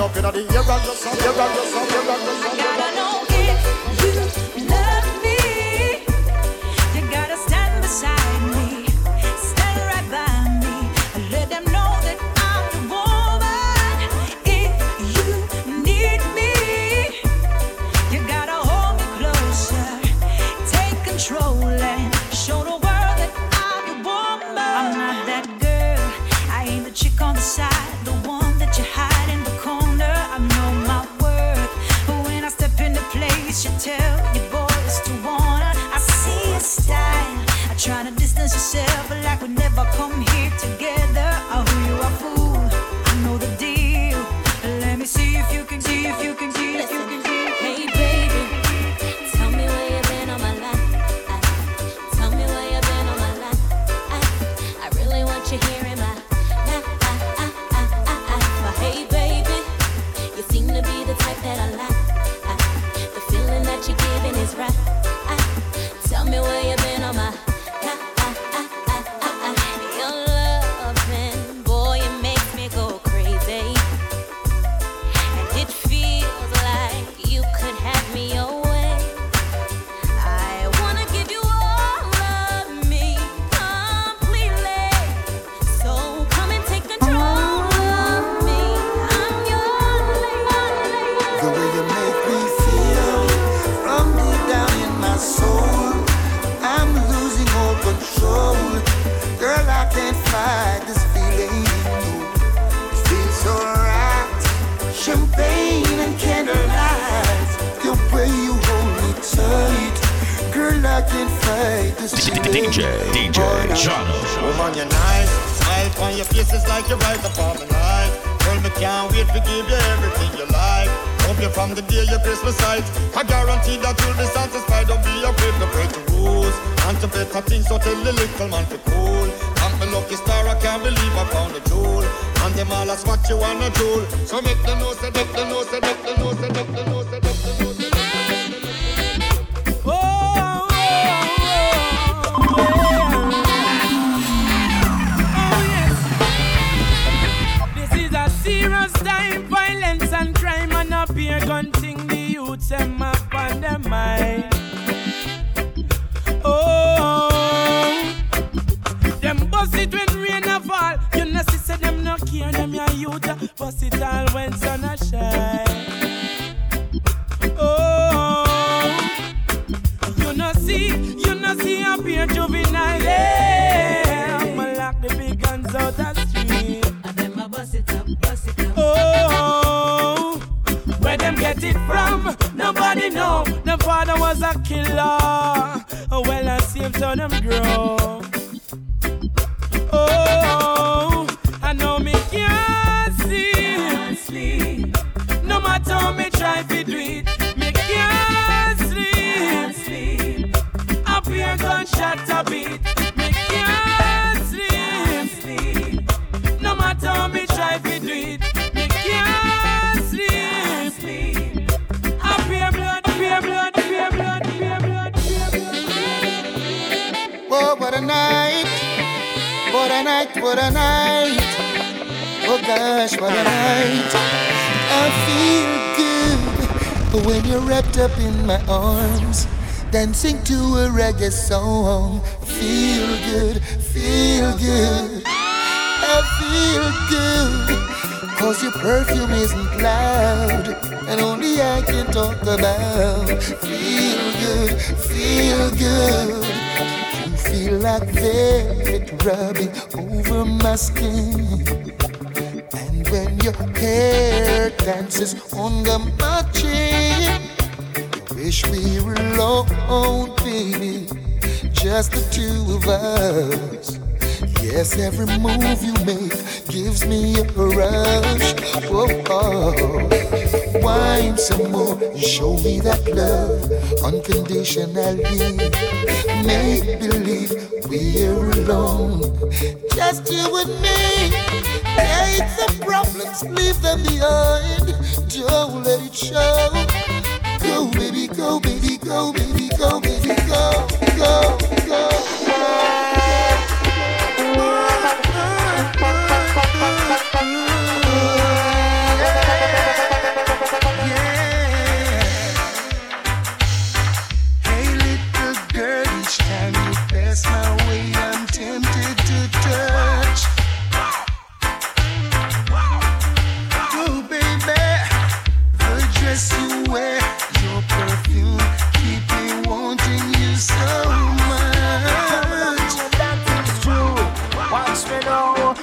up in the air and just up, air and just up, air and just up. Fight this DJ, DJ, John. Woman, you're nice Smile on your face is like you upon my life. Me can't wait to give you everything you like. Hope you from the day your Christmas sight. I guarantee that you'll be satisfied. Don't be afraid to break the rules. And to so tell the little man to cool. I'm lucky star, I can't believe I found a jewel. And them all, that's what you wanna do So make the make the make the make the make the gun the youths them up on their mind. Oh, them bust it when rain a fall. You know, see, say them no care, them your youth. Uh, bust it all when sun a shine. Oh, you know, see, you know, see, a beer juvenile. know the father was a killer. Well, I saved on them grow. what a night. What a night, what a night. Oh gosh, what a night. I feel good when you're wrapped up in my arms. Dancing to a reggae song. Feel good, feel good. I feel good. Cause your perfume isn't loud. And only I can talk about. Feel good, feel good. Like velvet rubbing over my skin. And when your hair dances under my chin, wish we were alone, baby, just the two of us. Yes, every move you make gives me a rush. Whoa, oh. wine some more, show me that love unconditionally. Make believe we're alone, just you and me. Hate the problems, leave them behind. Don't let it show. Go, baby, go, baby, go, baby, go, baby, go, go, go, go.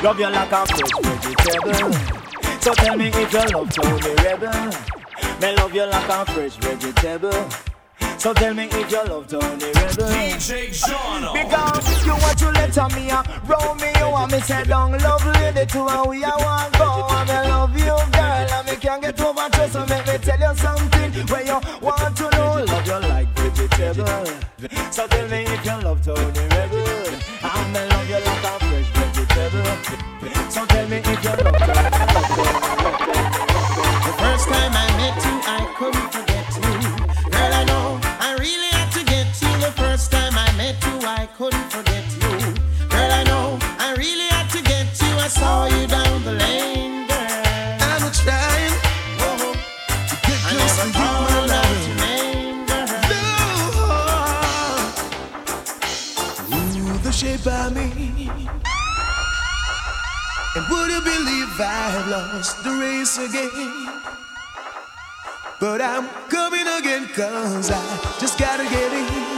Love you like a fresh vegetable. So tell me if you love Tony Rebel. Me love you like a fresh vegetable. So tell me if you love Tony Rebel. DJ Jono. Because you want to let me me, you want me say down love lady to and we a want go and me love you girl and me can't get over to so make me tell you something where you want to know love you like vegetable. So tell me if you love Tony Rebel and me love you like a fresh vegetable. So tell me if you love Rebel. The first time I met you, I couldn't forget you. Girl, I know I really had to get you. The first time I met you, I couldn't forget would you believe I've lost the race again? But I'm coming again, cause I just gotta get in.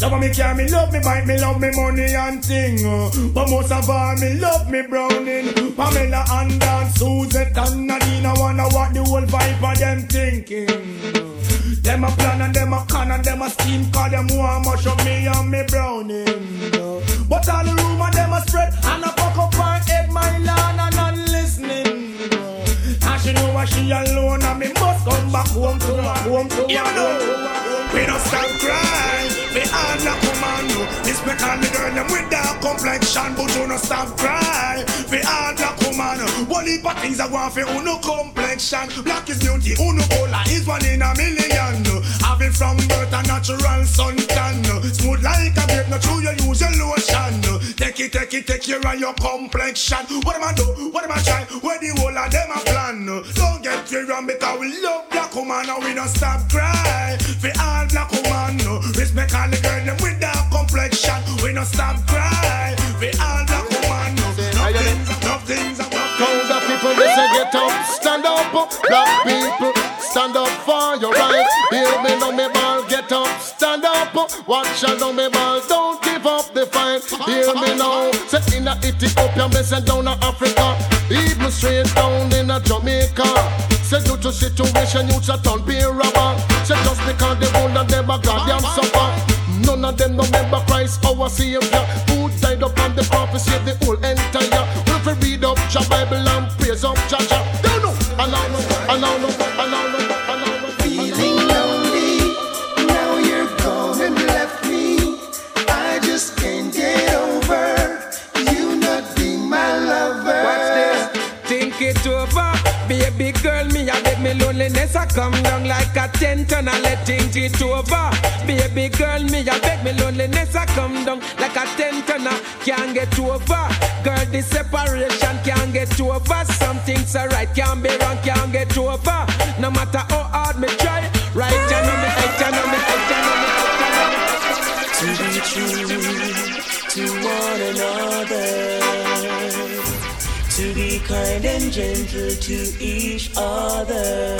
Love me car, me love me bike, me love me money and thing. uh. But most of all, me love me browning. Pamela and Dan, Suzette and Nadine, I wanna what the whole vibe of them thinking. Them a plan and them a con and them a scheme Cause them want much of me and me browning But all the rumor them a spread And she know she alone And me must come back home to her. Home to her You know We don't stop crying. Me all like woman no This me call the girl them with dark complexion But you no stop crying. Me all black woman One heap of things I want for uno complexion. Black is beauty uno cola is one in a million Having from birth a natural suntan Smooth like a babe, not true you use your lotion. Take it, take it, take care of your complexion. What am I do? What am I try? Where the whole of them a plan? Don't get me wrong because we love black woman And we don't stop cry For all black woman Respect all the girl them with dark complexion. We don't stop cry For all say get up, stand up, black people, stand up for your right. Hear me now, me ball, get up, stand up, watch out now, me ball, don't give up the fight. Hear me now, say in a Ethiopia, me say down to Africa, even straight down in a Jamaica. Say due to situation, you should turn be robber. Say just because they wound and them a goddamn suffer. None of them no remember Christ, our Savior, praise up don't know, I I I I. Feeling lonely, now you're gone and left me. I just can't get over you not being my lover. Watch this, think it to over. Baby girl, me a beg me loneliness I come down like a tent and I let think it to over. Baby girl, me a beg me loneliness I come down like a tent and I can't get over. Girl, this separation right, can't be wrong, can't get over. No matter how hard me try, right you know me, right you know me, right you know me, to be true to one another, to be kind and gentle to each other,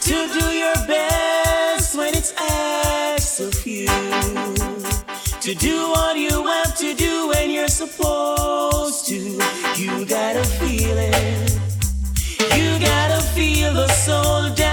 to do your best when it's asked of you, to do what you have to do when you're supposed. You gotta feel it. You gotta feel the soul down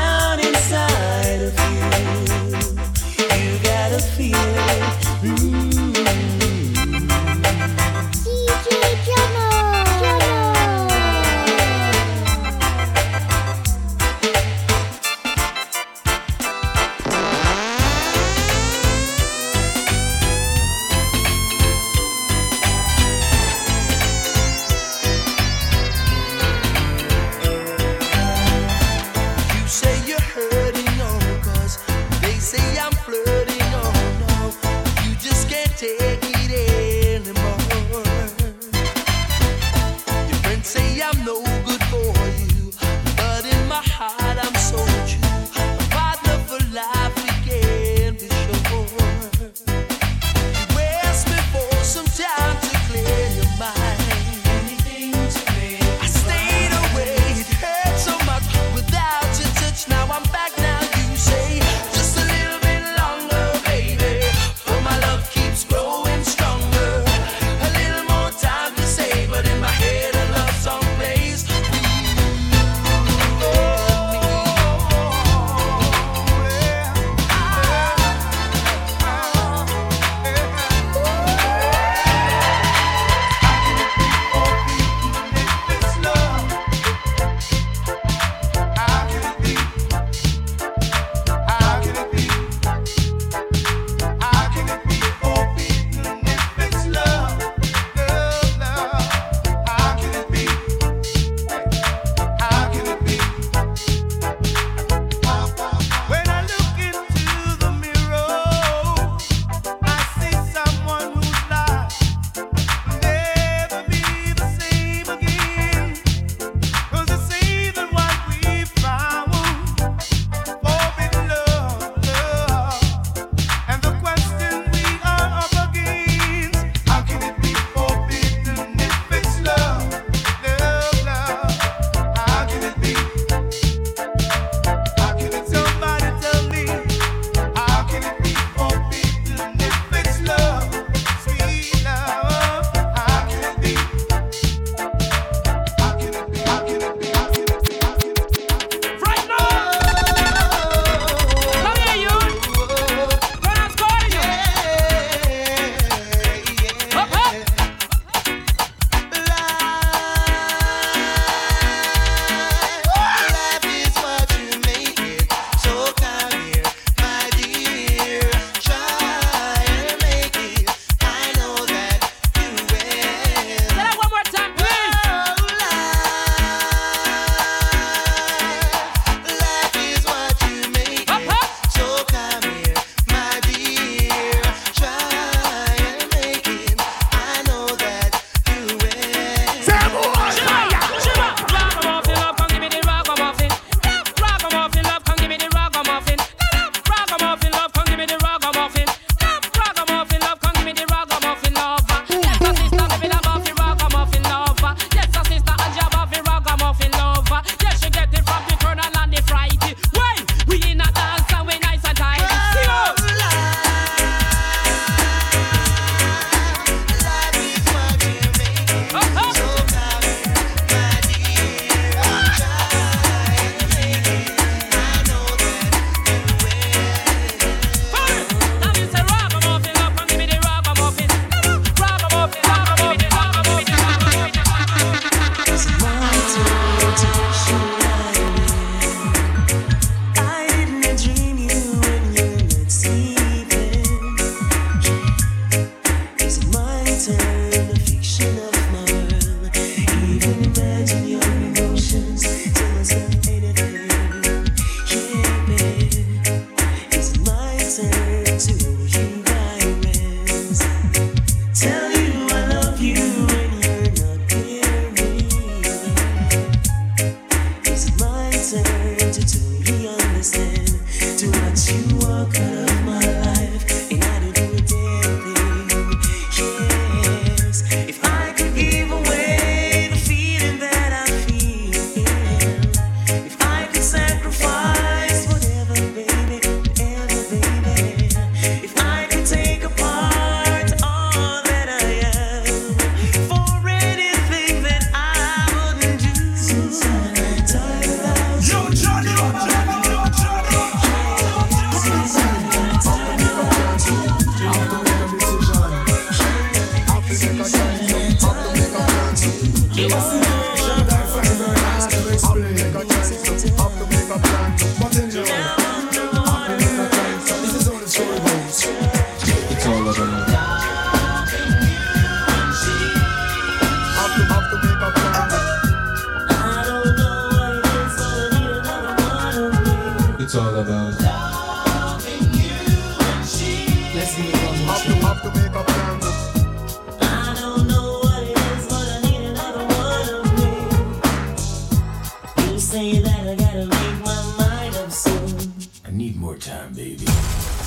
more time, baby.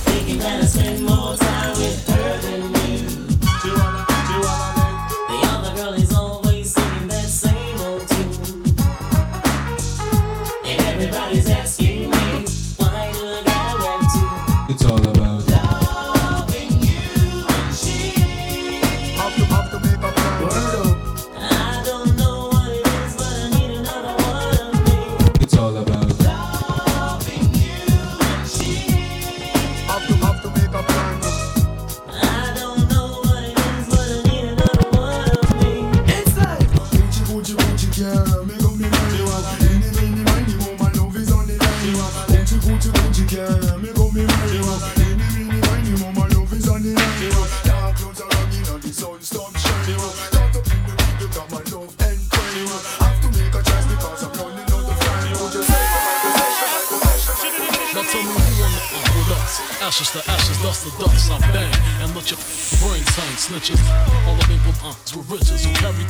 Thinking that I spend more time with her than Ashes to ashes, dust to dust. I bang and let your brains hang snitches. All the people aunts with riches who carry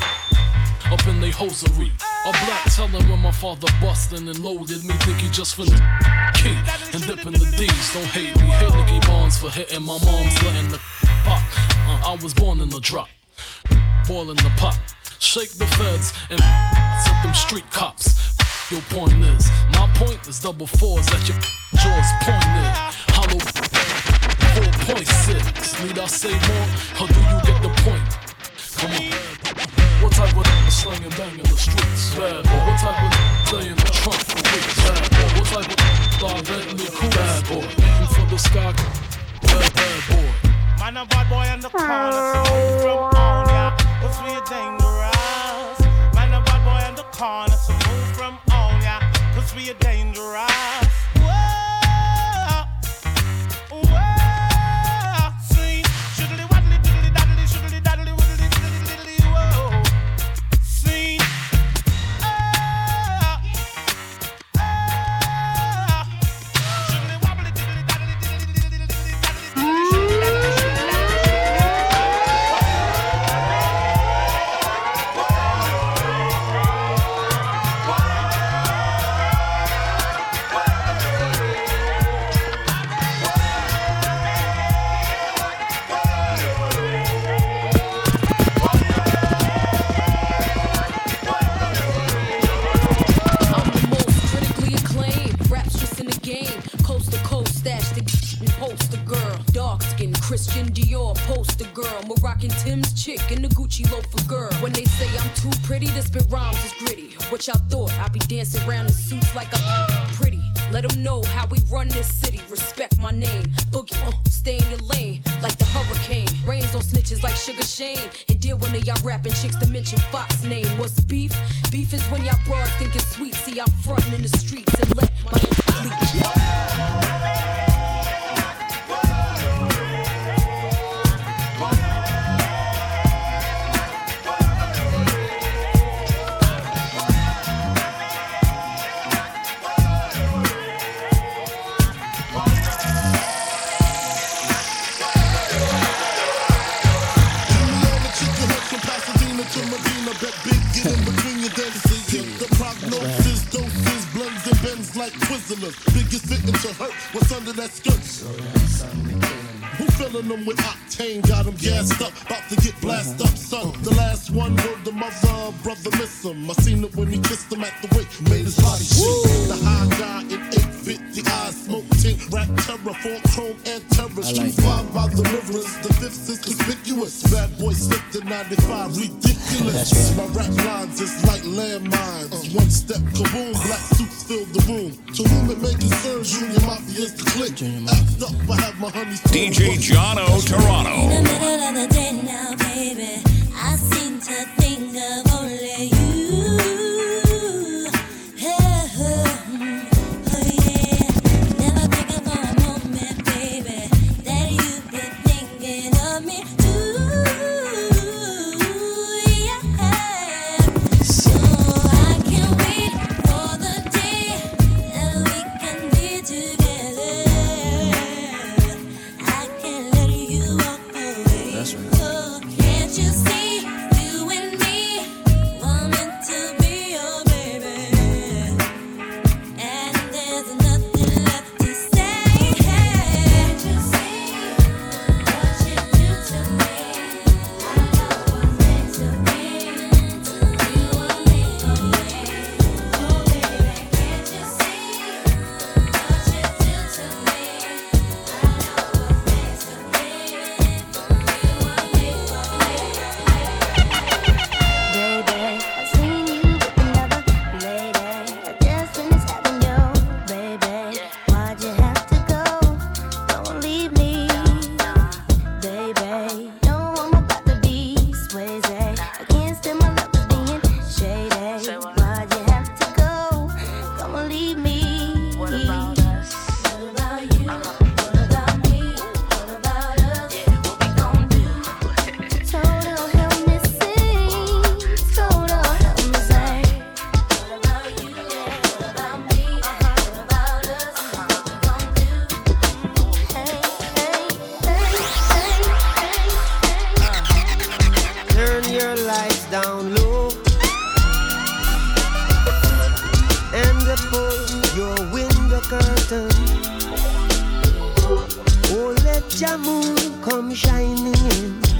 up in they hosiery. A black telling when my father bustin' and loaded me. Think he just finna key and dip in the D's. Don't hate me. Hate Nicky Barnes for hitting my mom's letting the pop. Uh, I was born in the drop. Boiling the pot. Shake the feds and set them street cops. Your point is, my point is double fours at your jaws pointed. Hollow 4.6. Need I say more, How do you get the point? Come on. What type of slang and bang in the streets? Bad boy. What type of play in the trunk for weeks? Bad boy. What type of live Bentley cool? Bad boy. Aim for the sky. Bad, bad boy. Man, a bad boy in the corner, corner, so move from on ya, cause we are dangerous. Too pretty, this spit rhymes is gritty. What y'all thought? I be dancing around in suits like I'm pretty. Let them know how we run this city. Respect my name. Boogie, uh, stay in your lane like the hurricane. Rains on snitches like Sugar Shane. And deal when y'all rapping chicks to mention Fox name. What's beef? Beef is when y'all broad think it's sweet. See, I'm frontin' in the streets and let my bleach. Them with octane? Got them gassed up, Jah moon come shining in